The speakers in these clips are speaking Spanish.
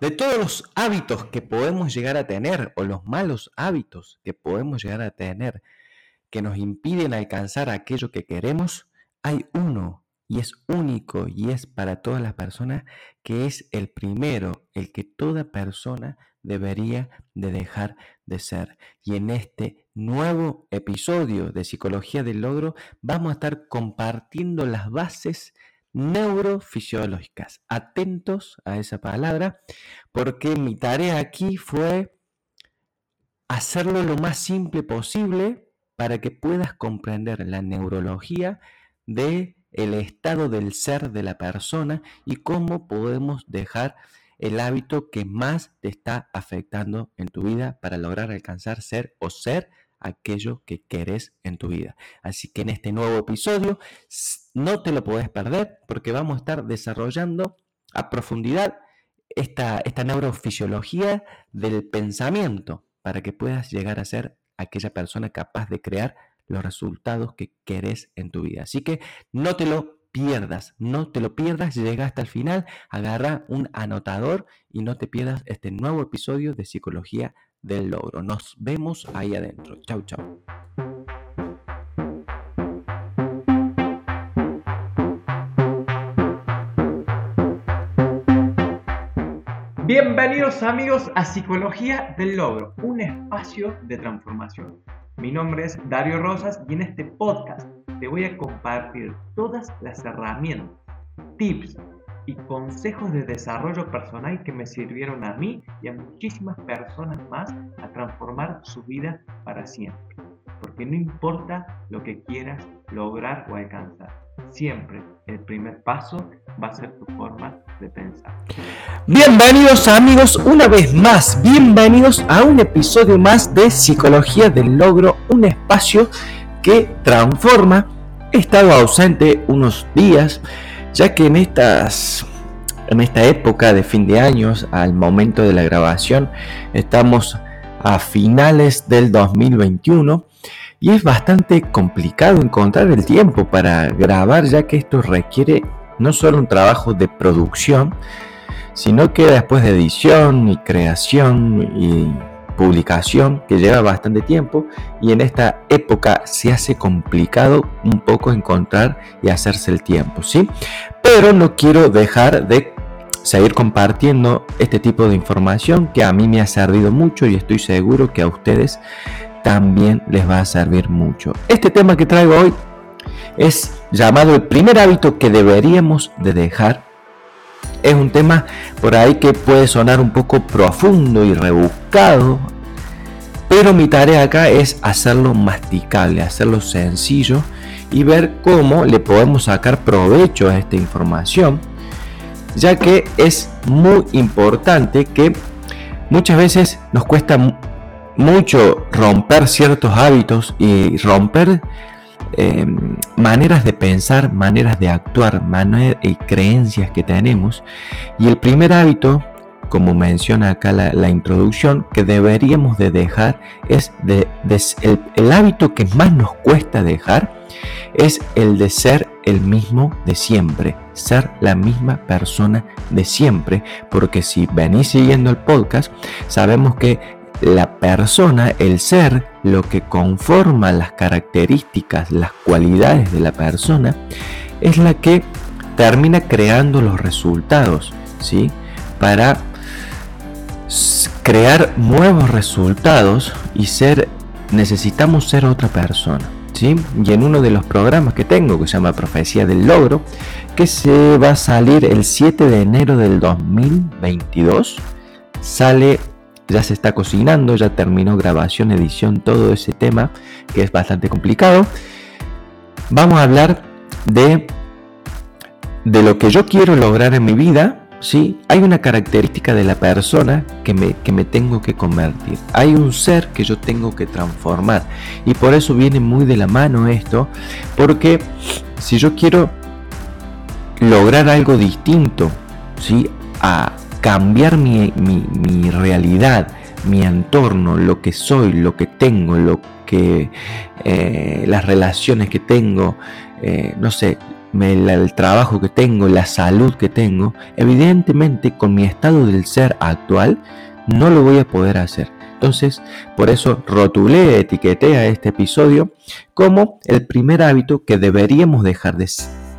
de todos los hábitos que podemos llegar a tener o los malos hábitos que podemos llegar a tener que nos impiden alcanzar aquello que queremos, hay uno y es único y es para todas las personas que es el primero, el que toda persona debería de dejar de ser. Y en este nuevo episodio de Psicología del Logro vamos a estar compartiendo las bases neurofisiológicas. Atentos a esa palabra, porque mi tarea aquí fue hacerlo lo más simple posible para que puedas comprender la neurología de el estado del ser de la persona y cómo podemos dejar el hábito que más te está afectando en tu vida para lograr alcanzar ser o ser aquello que querés en tu vida. Así que en este nuevo episodio no te lo puedes perder porque vamos a estar desarrollando a profundidad esta, esta neurofisiología del pensamiento para que puedas llegar a ser aquella persona capaz de crear los resultados que querés en tu vida. Así que no te lo pierdas, no te lo pierdas, llega hasta el final, agarra un anotador y no te pierdas este nuevo episodio de Psicología del Logro. Nos vemos ahí adentro. Chau, chau. Bienvenidos amigos a Psicología del Logro, un espacio de transformación. Mi nombre es Dario Rosas y en este podcast te voy a compartir todas las herramientas, tips y consejos de desarrollo personal que me sirvieron a mí y a muchísimas personas más a transformar su vida para siempre. Porque no importa lo que quieras lograr o alcanzar, siempre el primer paso va a ser tu forma de pensar. Bienvenidos amigos, una vez más, bienvenidos a un episodio más de Psicología del Logro, un espacio que transforma. He estado ausente unos días, ya que en estas en esta época de fin de años, al momento de la grabación, estamos a finales del 2021 y es bastante complicado encontrar el tiempo para grabar ya que esto requiere no solo un trabajo de producción, sino que después de edición y creación y publicación que lleva bastante tiempo y en esta época se hace complicado un poco encontrar y hacerse el tiempo, ¿sí? Pero no quiero dejar de seguir compartiendo este tipo de información que a mí me ha servido mucho y estoy seguro que a ustedes también les va a servir mucho. Este tema que traigo hoy es llamado el primer hábito que deberíamos de dejar es un tema por ahí que puede sonar un poco profundo y rebuscado, pero mi tarea acá es hacerlo masticable, hacerlo sencillo y ver cómo le podemos sacar provecho a esta información, ya que es muy importante que muchas veces nos cuesta mucho romper ciertos hábitos y romper Em, maneras de pensar, maneras de actuar, maneras y creencias que tenemos. Y el primer hábito, como menciona acá la, introducción, que deberíamos de dejar es de, el, hábito que más nos cuesta dejar es el de ser el mismo de siempre, ser la misma persona de siempre, porque si venís siguiendo el podcast, sabemos que la persona, el ser, lo que conforma las características, las cualidades de la persona, es la que termina creando los resultados, ¿sí? Para crear nuevos resultados y ser, necesitamos ser otra persona, ¿sí? Y en uno de los programas que tengo, que se llama Profecía del Logro, que se va a salir el 7 de enero del 2022, sale ya se está cocinando, ya terminó grabación, edición, todo ese tema que es bastante complicado. Vamos a hablar de, de lo que yo quiero lograr en mi vida. ¿sí? Hay una característica de la persona que me, que me tengo que convertir. Hay un ser que yo tengo que transformar. Y por eso viene muy de la mano esto. Porque si yo quiero lograr algo distinto, ¿sí? A, cambiar mi, realidad, mi entorno, lo que soy, lo que tengo, lo que eh, las relaciones que tengo, eh, no sé, el trabajo que tengo, la salud que tengo, evidentemente con mi estado del ser actual no lo voy a poder hacer. Entonces, por eso rotulé, etiqueté a este episodio como el primer hábito que deberíamos dejar de,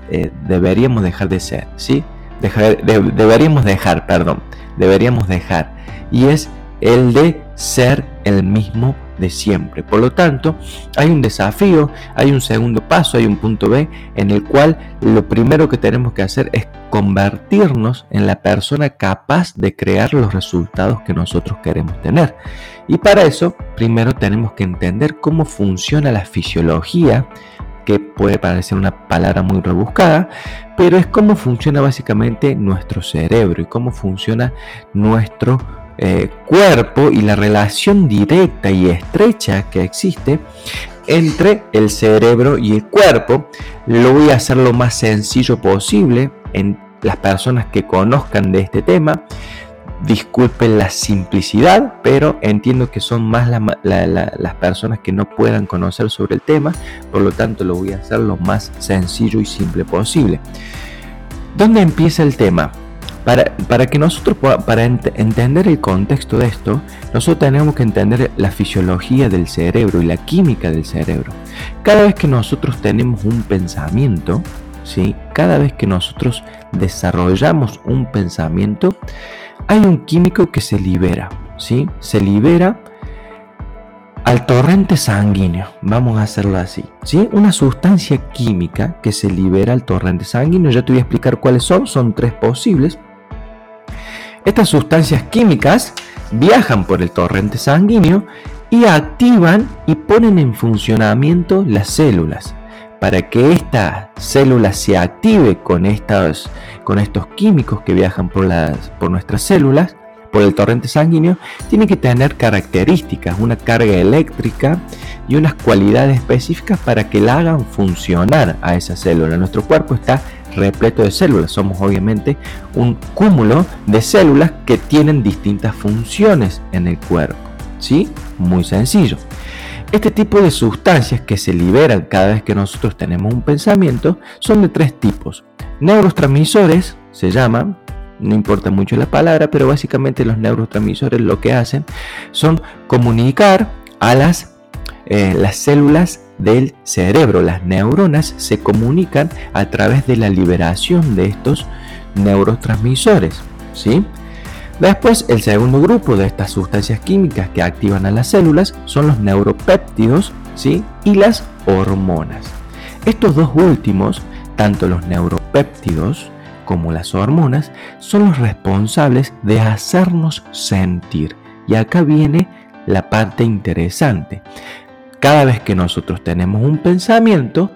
eh, deberíamos dejar de ser, ¿sí? Deberíamos dejar, perdón, deberíamos dejar. Y es el de ser el mismo de siempre. Por lo tanto, hay un desafío, hay un segundo paso, hay un punto B en el cual lo primero que tenemos que hacer es convertirnos en la persona capaz de crear los resultados que nosotros queremos tener. Y para eso, primero tenemos que entender cómo funciona la fisiología puede parecer una palabra muy rebuscada, pero es cómo funciona básicamente nuestro cerebro y cómo funciona nuestro eh, cuerpo y la relación directa y estrecha que existe entre el cerebro y el cuerpo. Lo voy a hacer lo más sencillo posible en las personas que conozcan de este tema. Disculpen la simplicidad, pero entiendo que son más las personas que no puedan conocer sobre el tema, por lo tanto lo voy a hacer lo más sencillo y simple posible. ¿Dónde empieza el tema? Para, que nosotros, para entender el contexto de esto, nosotros tenemos que entender la fisiología del cerebro y la química del cerebro. Cada vez que nosotros tenemos un pensamiento, ¿sí? cada vez que nosotros desarrollamos un pensamiento, hay un químico que se libera, ¿sí? se libera al torrente sanguíneo, vamos a hacerlo así, ¿sí? Una sustancia química que se libera al torrente sanguíneo, ya te voy a explicar cuáles son, son tres posibles. Estas sustancias químicas viajan por el torrente sanguíneo y activan y ponen en funcionamiento las células. Para que esta célula se active con, estos químicos que viajan por, las, nuestras células, por el torrente sanguíneo, tiene que tener características, una carga eléctrica y unas cualidades específicas para que la hagan funcionar a esa célula. Nuestro cuerpo está repleto de células. Somos obviamente un cúmulo de células que tienen distintas funciones en el cuerpo. ¿Sí? Muy sencillo. Este tipo de sustancias que se liberan cada vez que nosotros tenemos un pensamiento son de tres tipos. Neurotransmisores se llaman, no importa mucho la palabra, pero básicamente los neurotransmisores lo que hacen son comunicar a las, eh, las células del cerebro. Las neuronas se comunican a través de la liberación de estos neurotransmisores. ¿sí? Después, el segundo grupo de estas sustancias químicas que activan a las células son los neuropéptidos ¿sí? y las hormonas. Estos dos últimos, tanto los neuropéptidos como las hormonas, son los responsables de hacernos sentir. Y acá viene la parte interesante. Cada vez que nosotros tenemos un pensamiento,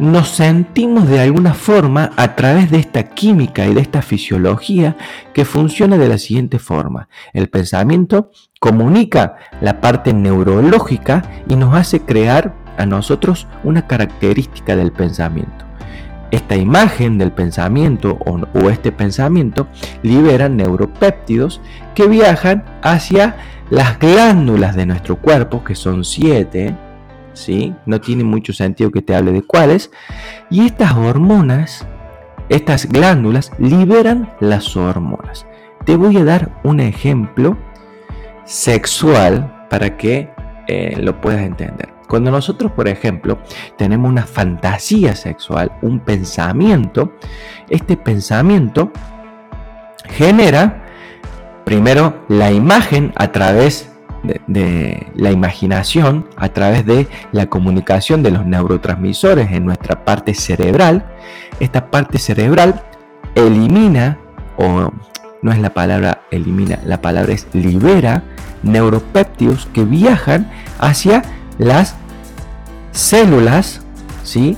nos sentimos de alguna forma a través de esta química y de esta fisiología que funciona de la siguiente forma. El pensamiento comunica la parte neurológica y nos hace crear a nosotros una característica del pensamiento. Esta imagen del pensamiento o, este pensamiento libera neuropéptidos que viajan hacia las glándulas de nuestro cuerpo, que son siete, ¿sí? No tiene mucho sentido que te hable de cuáles. Y estas hormonas, estas glándulas, liberan las hormonas. Te voy a dar un ejemplo sexual para que eh, lo puedas entender. Cuando nosotros, por ejemplo, tenemos una fantasía sexual, un pensamiento, este pensamiento genera primero la imagen a través de, la imaginación, a través de la comunicación de los neurotransmisores en nuestra parte cerebral. Esta parte cerebral elimina, o no es la palabra elimina, la palabra es libera neuropéptidos que viajan hacia las células, ¿sí?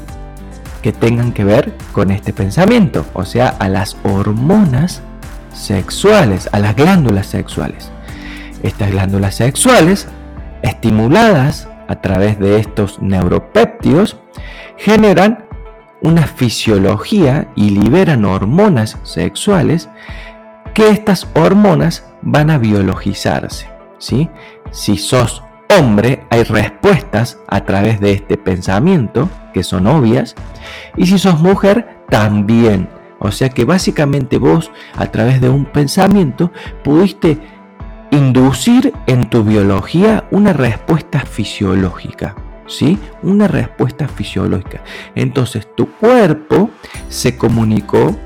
Que tengan que ver con este pensamiento, o sea, a las hormonas sexuales, a las glándulas sexuales. Estas glándulas sexuales, estimuladas a través de estos neuropéptidos, generan una fisiología y liberan hormonas sexuales que estas hormonas van a biologizarse. ¿sí? Si sos hombre hay respuestas a través de este pensamiento que son obvias y si sos mujer también. O sea que básicamente vos a través de un pensamiento pudiste inducir en tu biología una respuesta fisiológica. ¿Sí? Una respuesta fisiológica. Entonces tu cuerpo se comunicó,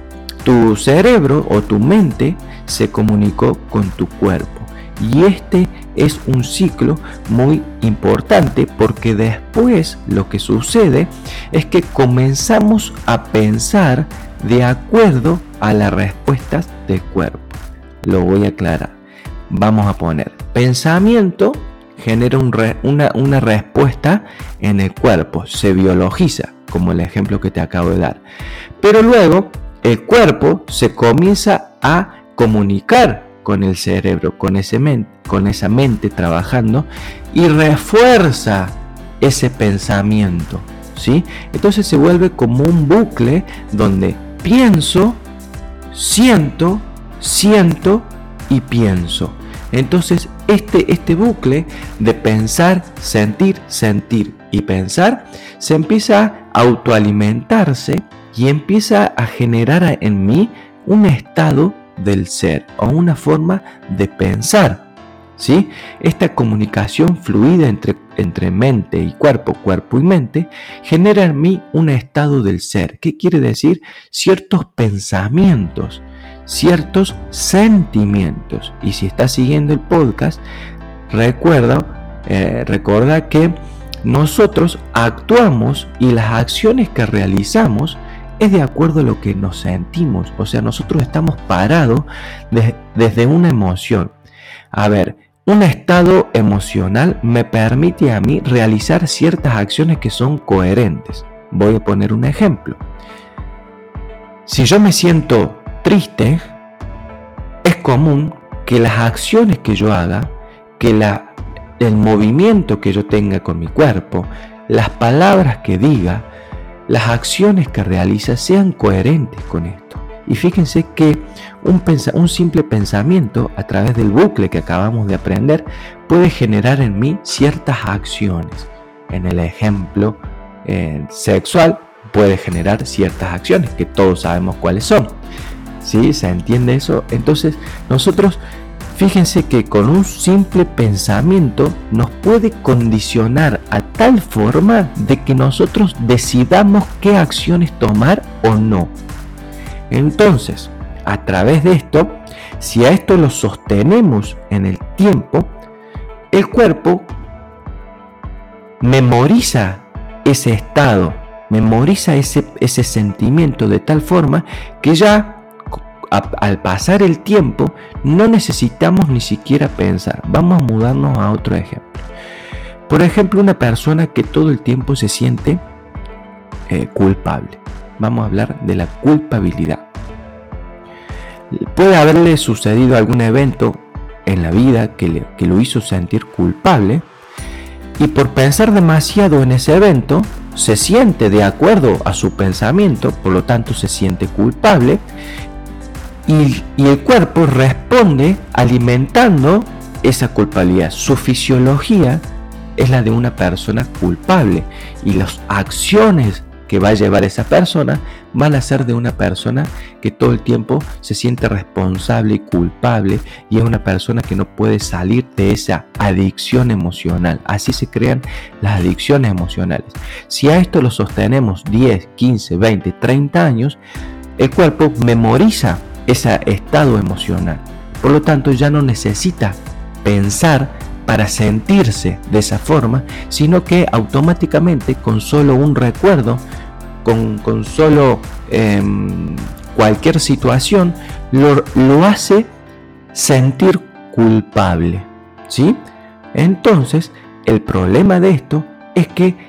tu cerebro o tu mente se comunicó con tu cuerpo. Y este es un ciclo muy importante porque después lo que sucede es que comenzamos a pensar de acuerdo a las respuestas del cuerpo. Lo voy a aclarar. Vamos a poner pensamiento genera una, una respuesta en el cuerpo, se biologiza, como el ejemplo que te acabo de dar. Pero luego el cuerpo se comienza a comunicar con el cerebro, con, ese con esa mente trabajando y refuerza ese pensamiento. ¿sí? Entonces se vuelve como un bucle donde pienso, siento, siento y pienso. Entonces este, este bucle de pensar, sentir, sentir y pensar se empieza a autoalimentarse y empieza a generar en mí un estado del ser o una forma de pensar. ¿sí? Esta comunicación fluida entre, entre mente y cuerpo, cuerpo y mente, genera en mí un estado del ser. ¿Qué quiere decir? Ciertos pensamientos, ciertos sentimientos. Y si estás siguiendo el podcast, recuerda, eh, recuerda que nosotros actuamos y las acciones que realizamos es de acuerdo a lo que nos sentimos. O sea, nosotros estamos parados desde una emoción. A ver, un estado emocional me permite a mí realizar ciertas acciones que son coherentes. Voy a poner un ejemplo. Si yo me siento triste, es común que las acciones que yo haga, que la, el movimiento que yo tenga con mi cuerpo, las palabras que diga, las acciones que realiza sean coherentes con esto. Y fíjense que un, un, simple pensamiento a través del bucle que acabamos de aprender puede generar en mí ciertas acciones. En el ejemplo eh, sexual puede generar ciertas acciones que todos sabemos cuáles son. ¿Sí? ¿Se entiende eso? Entonces nosotros Fíjense que con un simple pensamiento nos puede condicionar a tal forma de que nosotros decidamos qué acciones tomar o no. Entonces, a través de esto, si a esto lo sostenemos en el tiempo, el cuerpo memoriza ese estado, memoriza ese, ese sentimiento de tal forma que ya al pasar el tiempo no necesitamos ni siquiera pensar. Vamos a mudarnos a otro ejemplo. Por ejemplo, una persona que todo el tiempo se siente eh, culpable. Vamos a hablar de la culpabilidad. Puede haberle sucedido algún evento en la vida que, que lo hizo sentir culpable y por pensar demasiado en ese evento se siente de acuerdo a su pensamiento, por lo tanto se siente culpable y, el cuerpo responde alimentando esa culpabilidad. Su fisiología es la de una persona culpable y las acciones que va a llevar esa persona van a ser de una persona que todo el tiempo se siente responsable y culpable y es una persona que no puede salir de esa adicción emocional. Así se crean las adicciones emocionales. Si a esto lo sostenemos 10, 15, 20, 30 años, el cuerpo memoriza ese estado emocional. Por lo tanto, ya no necesita pensar para sentirse de esa forma, sino que automáticamente con solo un recuerdo, con, con solo em, cualquier situación, lo, lo, hace sentir culpable. ¿sí? Entonces, el problema de esto es que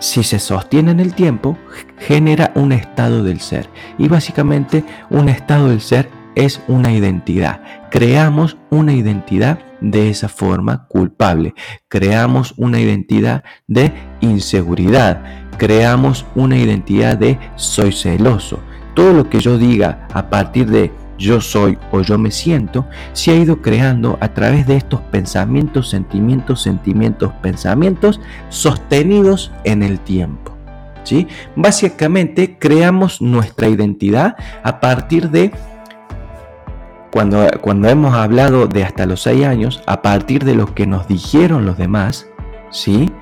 si se sostiene en el tiempo, genera un estado del ser. Y básicamente un estado del ser es una identidad. Creamos una identidad de esa forma culpable. Creamos una identidad de inseguridad. Creamos una identidad de soy celoso. Todo lo que yo diga a partir de yo soy o yo me siento, se ha ido creando a través de estos pensamientos, sentimientos, sentimientos, pensamientos sostenidos en el tiempo. ¿sí? Básicamente creamos nuestra identidad a partir de, cuando, cuando hemos hablado de hasta los 6 años, a partir de lo que nos dijeron los demás, ¿sí?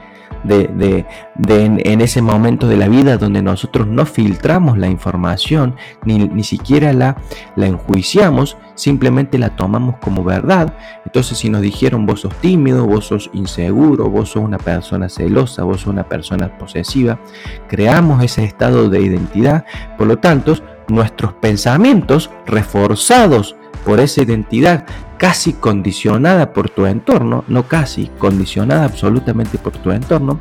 De, en, ese momento de la vida donde nosotros no filtramos la información, ni, ni siquiera la, la enjuiciamos, simplemente la tomamos como verdad. Entonces si nos dijeron vos sos tímido, vos sos inseguro, vos sos una persona celosa, vos sos una persona posesiva, creamos ese estado de identidad. Por lo tanto, nuestros pensamientos reforzados por esa identidad casi condicionada por tu entorno, no casi, condicionada absolutamente por tu entorno,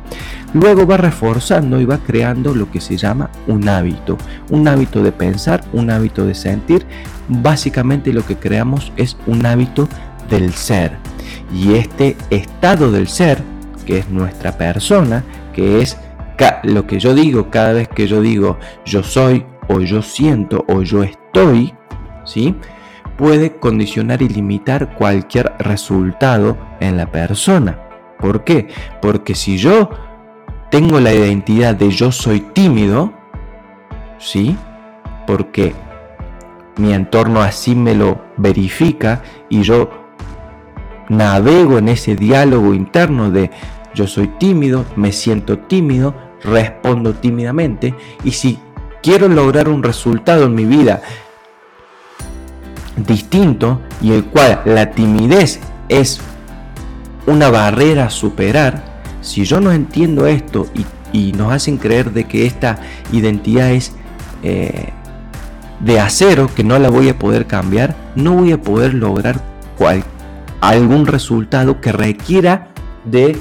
luego va reforzando y va creando lo que se llama un hábito, un hábito de pensar, un hábito de sentir, básicamente lo que creamos es un hábito del ser. Y este estado del ser, que es nuestra persona, que es lo que yo digo cada vez que yo digo yo soy o yo siento o yo estoy, ¿sí? Puede condicionar y limitar cualquier resultado en la persona. ¿Por qué? Porque si yo tengo la identidad de yo soy tímido, ¿sí? Porque mi entorno así me lo verifica y yo navego en ese diálogo interno de yo soy tímido, me siento tímido, respondo tímidamente y si quiero lograr un resultado en mi vida distinto y el cual la timidez es una barrera a superar, si yo no entiendo esto y, nos hacen creer de que esta identidad es eh, de acero, que no la voy a poder cambiar, no voy a poder lograr algún resultado que requiera de,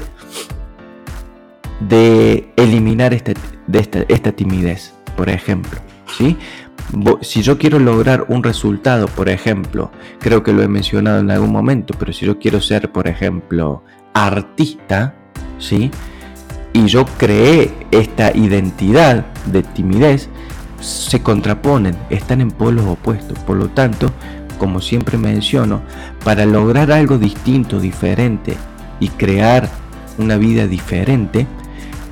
de eliminar este, de esta, esta timidez, por ejemplo. ¿sí? Si yo quiero lograr un resultado, por ejemplo, creo que lo he mencionado en algún momento, pero si yo quiero ser, por ejemplo, artista, ¿sí? Y yo creé esta identidad de timidez, se contraponen, están en polos opuestos. Por lo tanto, como siempre menciono, para lograr algo distinto, diferente y crear una vida diferente,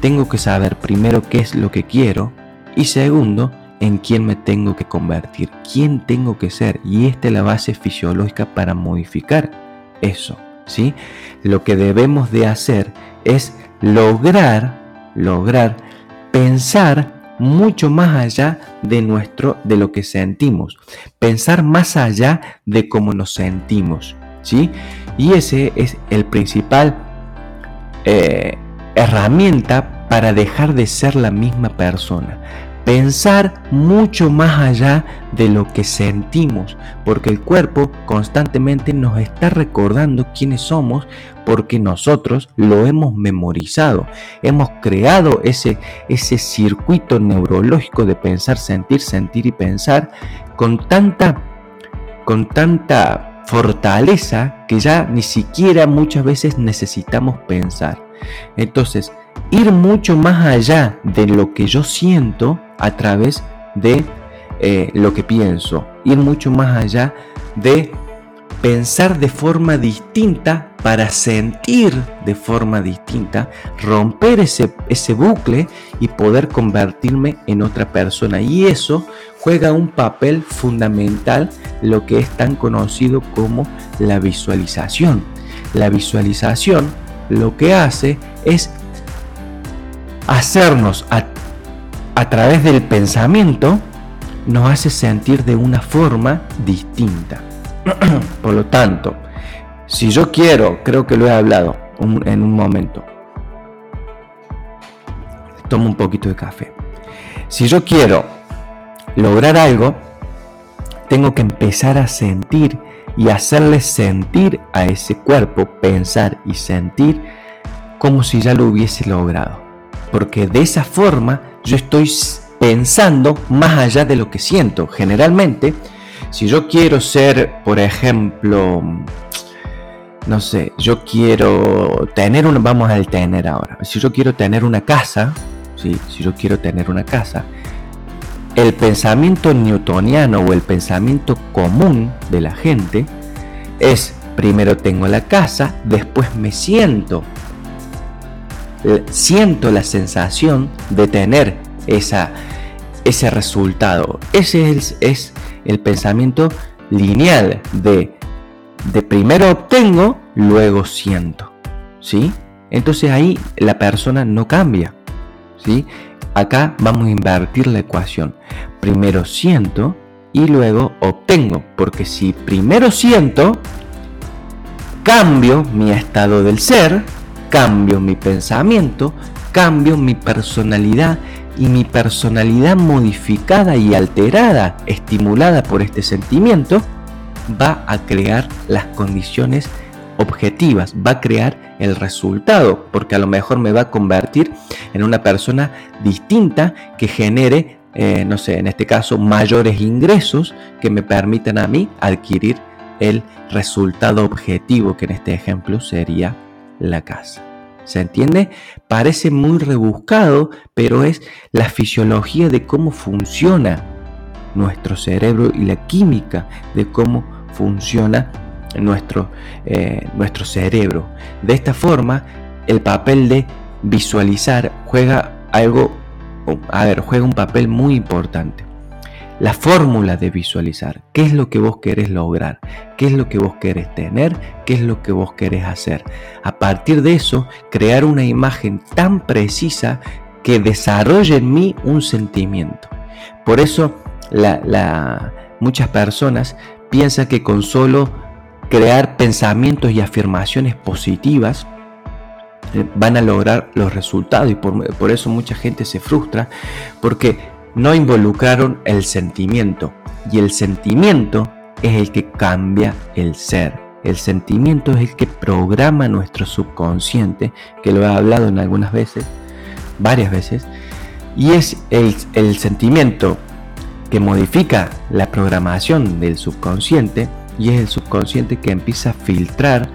tengo que saber primero qué es lo que quiero y segundo, en quién me tengo que convertir, quién tengo que ser. Y esta es la base fisiológica para modificar eso. ¿sí? Lo que debemos de hacer es lograr, lograr pensar mucho más allá de nuestro, de lo que sentimos. Pensar más allá de cómo nos sentimos. ¿sí? Y ese es el principal eh, herramienta para dejar de ser la misma persona pensar mucho más allá de lo que sentimos, porque el cuerpo constantemente nos está recordando quiénes somos porque nosotros lo hemos memorizado, hemos creado ese, ese circuito neurológico de pensar, sentir, sentir y pensar con tanta, con tanta fortaleza que ya ni siquiera muchas veces necesitamos pensar. Entonces, ir mucho más allá de lo que yo siento a través de eh, lo que pienso, ir mucho más allá de pensar de forma distinta para sentir de forma distinta, romper ese, ese bucle y poder convertirme en otra persona. Y eso juega un papel fundamental, lo que es tan conocido como la visualización. La visualización lo que hace es hacernos a, través del pensamiento, nos hace sentir de una forma distinta. Por lo tanto, si yo quiero, creo que lo he hablado en un momento, tomo un poquito de café. Si yo quiero lograr algo, tengo que empezar a sentir y hacerle sentir a ese cuerpo, pensar y sentir como si ya lo hubiese logrado porque de esa forma yo estoy pensando más allá de lo que siento. Generalmente, si yo quiero ser, por ejemplo, no sé, yo quiero tener una, vamos al tener ahora, si yo quiero tener una casa, si yo quiero tener una casa, el pensamiento newtoniano o el pensamiento común de la gente es primero tengo la casa, después me siento. Siento la sensación de tener esa, ese resultado. Ese es, es el pensamiento lineal de, de primero obtengo, luego siento. ¿Sí? Entonces ahí la persona no cambia. ¿Sí? Acá vamos a invertir la ecuación. Primero siento y luego obtengo. Porque si primero siento, cambio mi estado del ser, cambio mi pensamiento, cambio mi personalidad y mi personalidad modificada y alterada, estimulada por este sentimiento, va a crear las condiciones objetivas, va a crear el resultado, porque a lo mejor me va a convertir en una persona distinta que genere, eh, no sé, en este caso, mayores ingresos que me permitan a mí adquirir el resultado objetivo, que en este ejemplo sería la casa. ¿Se entiende? Parece muy rebuscado, pero es la fisiología de cómo funciona nuestro cerebro y la química de cómo funciona nuestro, eh, nuestro cerebro. De esta forma, el papel de visualizar juega algo, a ver, juega un papel muy importante. La fórmula de visualizar, qué es lo que vos querés lograr, qué es lo que vos querés tener, qué es lo que vos querés hacer. A partir de eso, crear una imagen tan precisa que desarrolle en mí un sentimiento. Por eso, muchas personas piensan que con solo crear pensamientos y afirmaciones positivas eh, van a lograr los resultados y por, eso mucha gente se frustra porque no involucraron el sentimiento y el sentimiento es el que cambia el ser. El sentimiento es el que programa nuestro subconsciente, que lo he hablado en algunas veces, varias veces, y es el, el sentimiento que modifica la programación del subconsciente y es el subconsciente que empieza a filtrar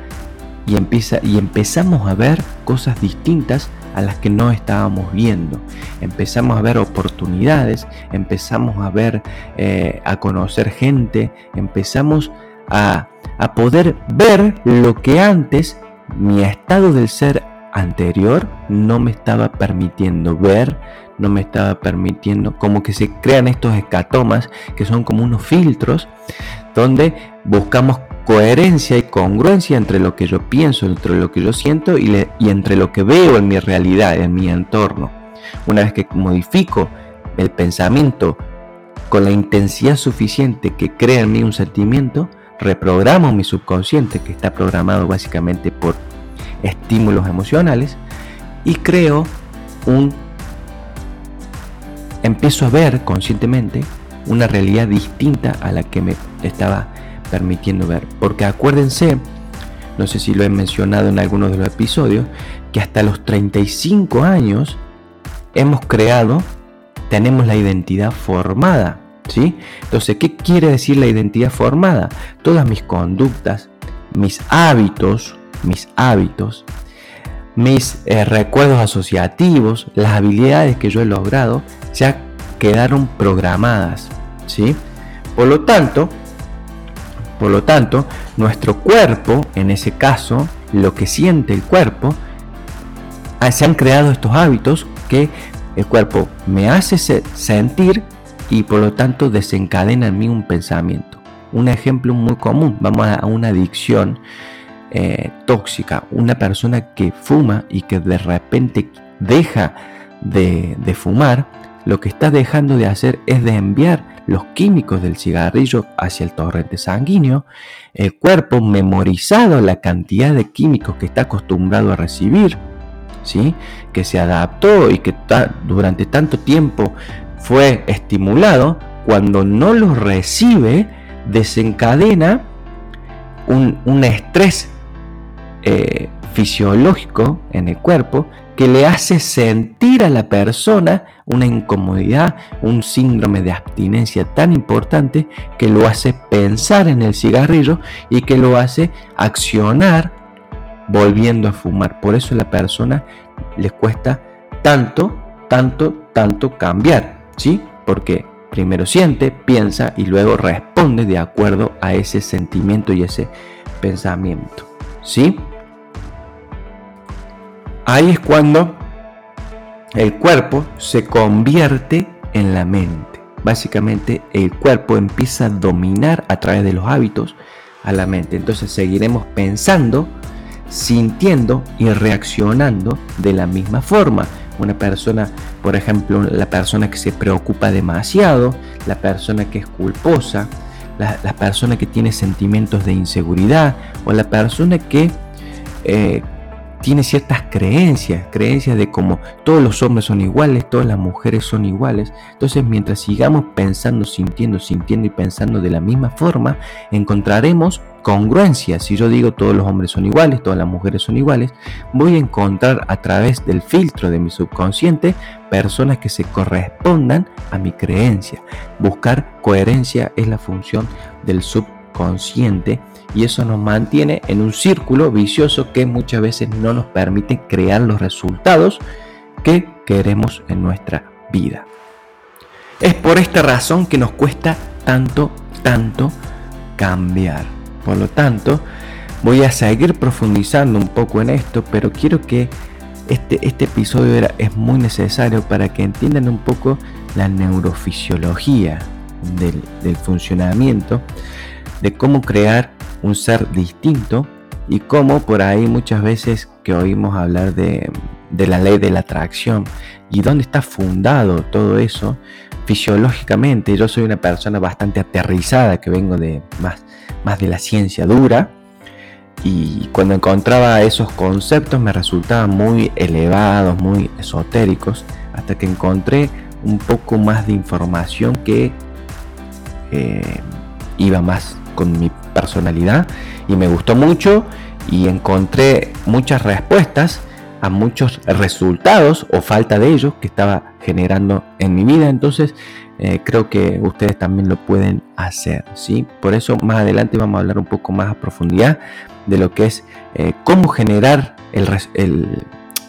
y, empieza, y empezamos a ver cosas distintas a las que no estábamos viendo. Empezamos a ver oportunidades, empezamos a ver, eh, a conocer gente, empezamos a, a poder ver lo que antes mi estado del ser anterior no me estaba permitiendo ver, no me estaba permitiendo, como que se crean estos escatomas que son como unos filtros donde buscamos coherencia y congruencia entre lo que yo pienso, entre lo que yo siento y, entre lo que veo en mi realidad, en mi entorno. Una vez que modifico el pensamiento con la intensidad suficiente que crea en mí un sentimiento, reprogramo mi subconsciente que está programado básicamente por estímulos emocionales y creo un empiezo a ver conscientemente una realidad distinta a la que me estaba permitiendo ver. Porque acuérdense, no sé si lo he mencionado en algunos de los episodios, que hasta los 35 años hemos creado, tenemos la identidad formada. ¿sí? Entonces, ¿qué quiere decir la identidad formada? Todas mis conductas, mis hábitos, mis hábitos, mis eh, recuerdos asociativos, las habilidades que yo he logrado, ya quedaron programadas. ¿sí? Por lo tanto, por lo tanto, nuestro cuerpo, en ese caso, lo que siente el cuerpo, ah, se han creado estos hábitos que el cuerpo me hace sentir y por lo tanto desencadena en mí un pensamiento. Un ejemplo muy común, vamos a una adicción eh, tóxica, una persona que fuma y que de repente deja de, de fumar, lo que está dejando de hacer es de enviar los químicos del cigarrillo hacia el torrente sanguíneo, el cuerpo memorizado la cantidad de químicos que está acostumbrado a recibir, ¿sí? que se adaptó y que durante tanto tiempo fue estimulado, cuando no los recibe, desencadena un, estrés eh, fisiológico en el cuerpo que le hace sentir a la persona una incomodidad, un síndrome de abstinencia tan importante que lo hace pensar en el cigarrillo y que lo hace accionar volviendo a fumar. Por eso a la persona le cuesta tanto, tanto, tanto cambiar, ¿sí? Porque primero siente, piensa y luego responde de acuerdo a ese sentimiento y ese pensamiento. ¿Sí? Ahí es cuando el cuerpo se convierte en la mente. Básicamente el cuerpo empieza a dominar a través de los hábitos a la mente. Entonces seguiremos pensando, sintiendo y reaccionando de la misma forma. Una persona, por ejemplo, la persona que se preocupa demasiado, la persona que es culposa, la, persona que tiene sentimientos de inseguridad o la persona que eh, tiene ciertas creencias, creencias de como todos los hombres son iguales, todas las mujeres son iguales. Entonces, mientras sigamos pensando, sintiendo, sintiendo y pensando de la misma forma, encontraremos congruencia. Si yo digo todos los hombres son iguales, todas las mujeres son iguales, voy a encontrar a través del filtro de mi subconsciente personas que se correspondan a mi creencia. Buscar coherencia es la función del subconsciente y eso nos mantiene en un círculo vicioso que muchas veces no nos permite crear los resultados que queremos en nuestra vida. Es por esta razón que nos cuesta tanto, tanto cambiar. Por lo tanto, voy a seguir profundizando un poco en esto, pero quiero que este, este episodio es muy necesario para que entiendan un poco la neurofisiología del funcionamiento, de cómo crear un ser distinto y cómo por ahí muchas veces que oímos hablar de, la ley de la atracción y dónde está fundado todo eso fisiológicamente. Yo soy una persona bastante aterrizada que vengo de más, más de la ciencia dura y cuando encontraba esos conceptos me resultaban muy elevados, muy esotéricos, hasta que encontré un poco más de información que eh, iba más con mi personalidad y me gustó mucho y encontré muchas respuestas a muchos resultados o falta de ellos que estaba generando en mi vida. Entonces eh, creo que ustedes también lo pueden hacer. ¿sí? Por eso más adelante vamos a hablar un poco más a profundidad de lo que es eh, cómo generar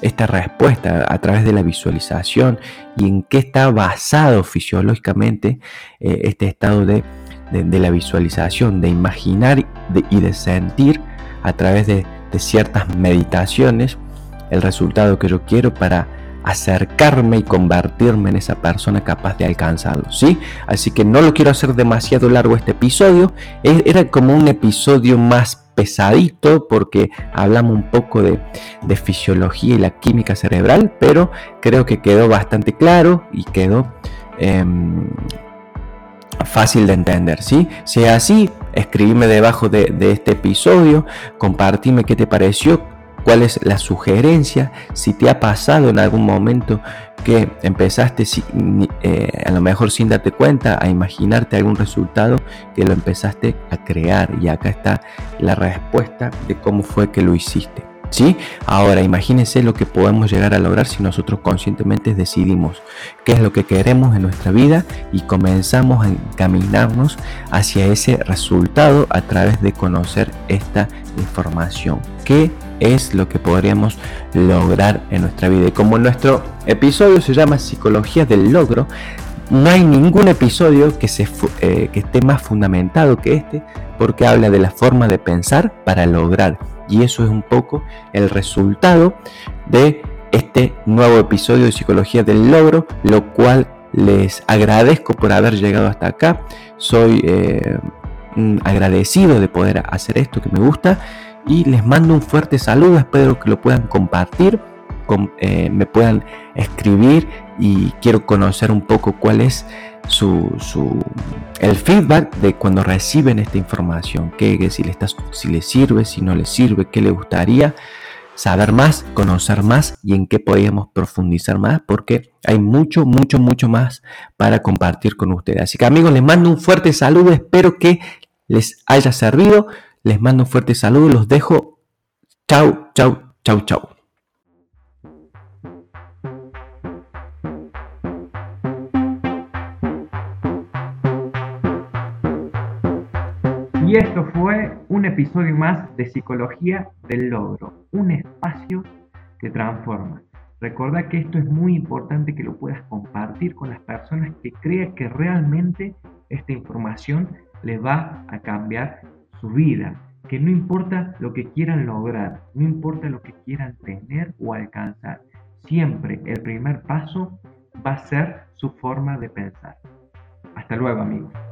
esta respuesta a través de la visualización y en qué está basado fisiológicamente eh, este estado de de, la visualización, de imaginar y de sentir a través de, ciertas meditaciones el resultado que yo quiero para acercarme y convertirme en esa persona capaz de alcanzarlo, ¿sí? Así que no lo quiero hacer demasiado largo este episodio, e, era como un episodio más pesadito porque hablamos un poco de, fisiología y la química cerebral, pero creo que quedó bastante claro y quedó em, fácil de entender, ¿sí? Si es así, escribime debajo de, este episodio, compartime qué te pareció, cuál es la sugerencia, si te ha pasado en algún momento que empezaste eh, a lo mejor sin darte cuenta a imaginarte algún resultado que lo empezaste a crear y acá está la respuesta de cómo fue que lo hiciste. ¿Sí? Ahora imagínense lo que podemos llegar a lograr si nosotros conscientemente decidimos qué es lo que queremos en nuestra vida y comenzamos a encaminarnos hacia ese resultado a través de conocer esta información. ¿Qué es lo que podríamos lograr en nuestra vida? Y como nuestro episodio se llama Psicología del Logro, no hay ningún episodio que, se, eh, que esté más fundamentado que este porque habla de la forma de pensar para lograr y eso es un poco el resultado de este nuevo episodio de Psicología del Logro, lo cual les agradezco por haber llegado hasta acá. Soy eh, agradecido de poder hacer esto que me gusta y les mando un fuerte saludo. Espero que lo puedan compartir, eh, me puedan escribir y quiero conocer un poco cuál es su, el feedback de cuando reciben esta información, que, si, le si le sirve, si no le sirve, qué le gustaría saber más, conocer más y en qué podríamos profundizar más, porque hay mucho, mucho, mucho más para compartir con ustedes. Así que amigos, les mando un fuerte saludo, espero que les haya servido, les mando un fuerte saludo, los dejo. Chau, chau, chau, chau. Y esto fue un episodio más de Psicología del Logro, un espacio que transforma. Recuerda que esto es muy importante que lo puedas compartir con las personas que crean que realmente esta información le va a cambiar su vida. Que no importa lo que quieran lograr, no importa lo que quieran tener o alcanzar, siempre el primer paso va a ser su forma de pensar. Hasta luego amigos.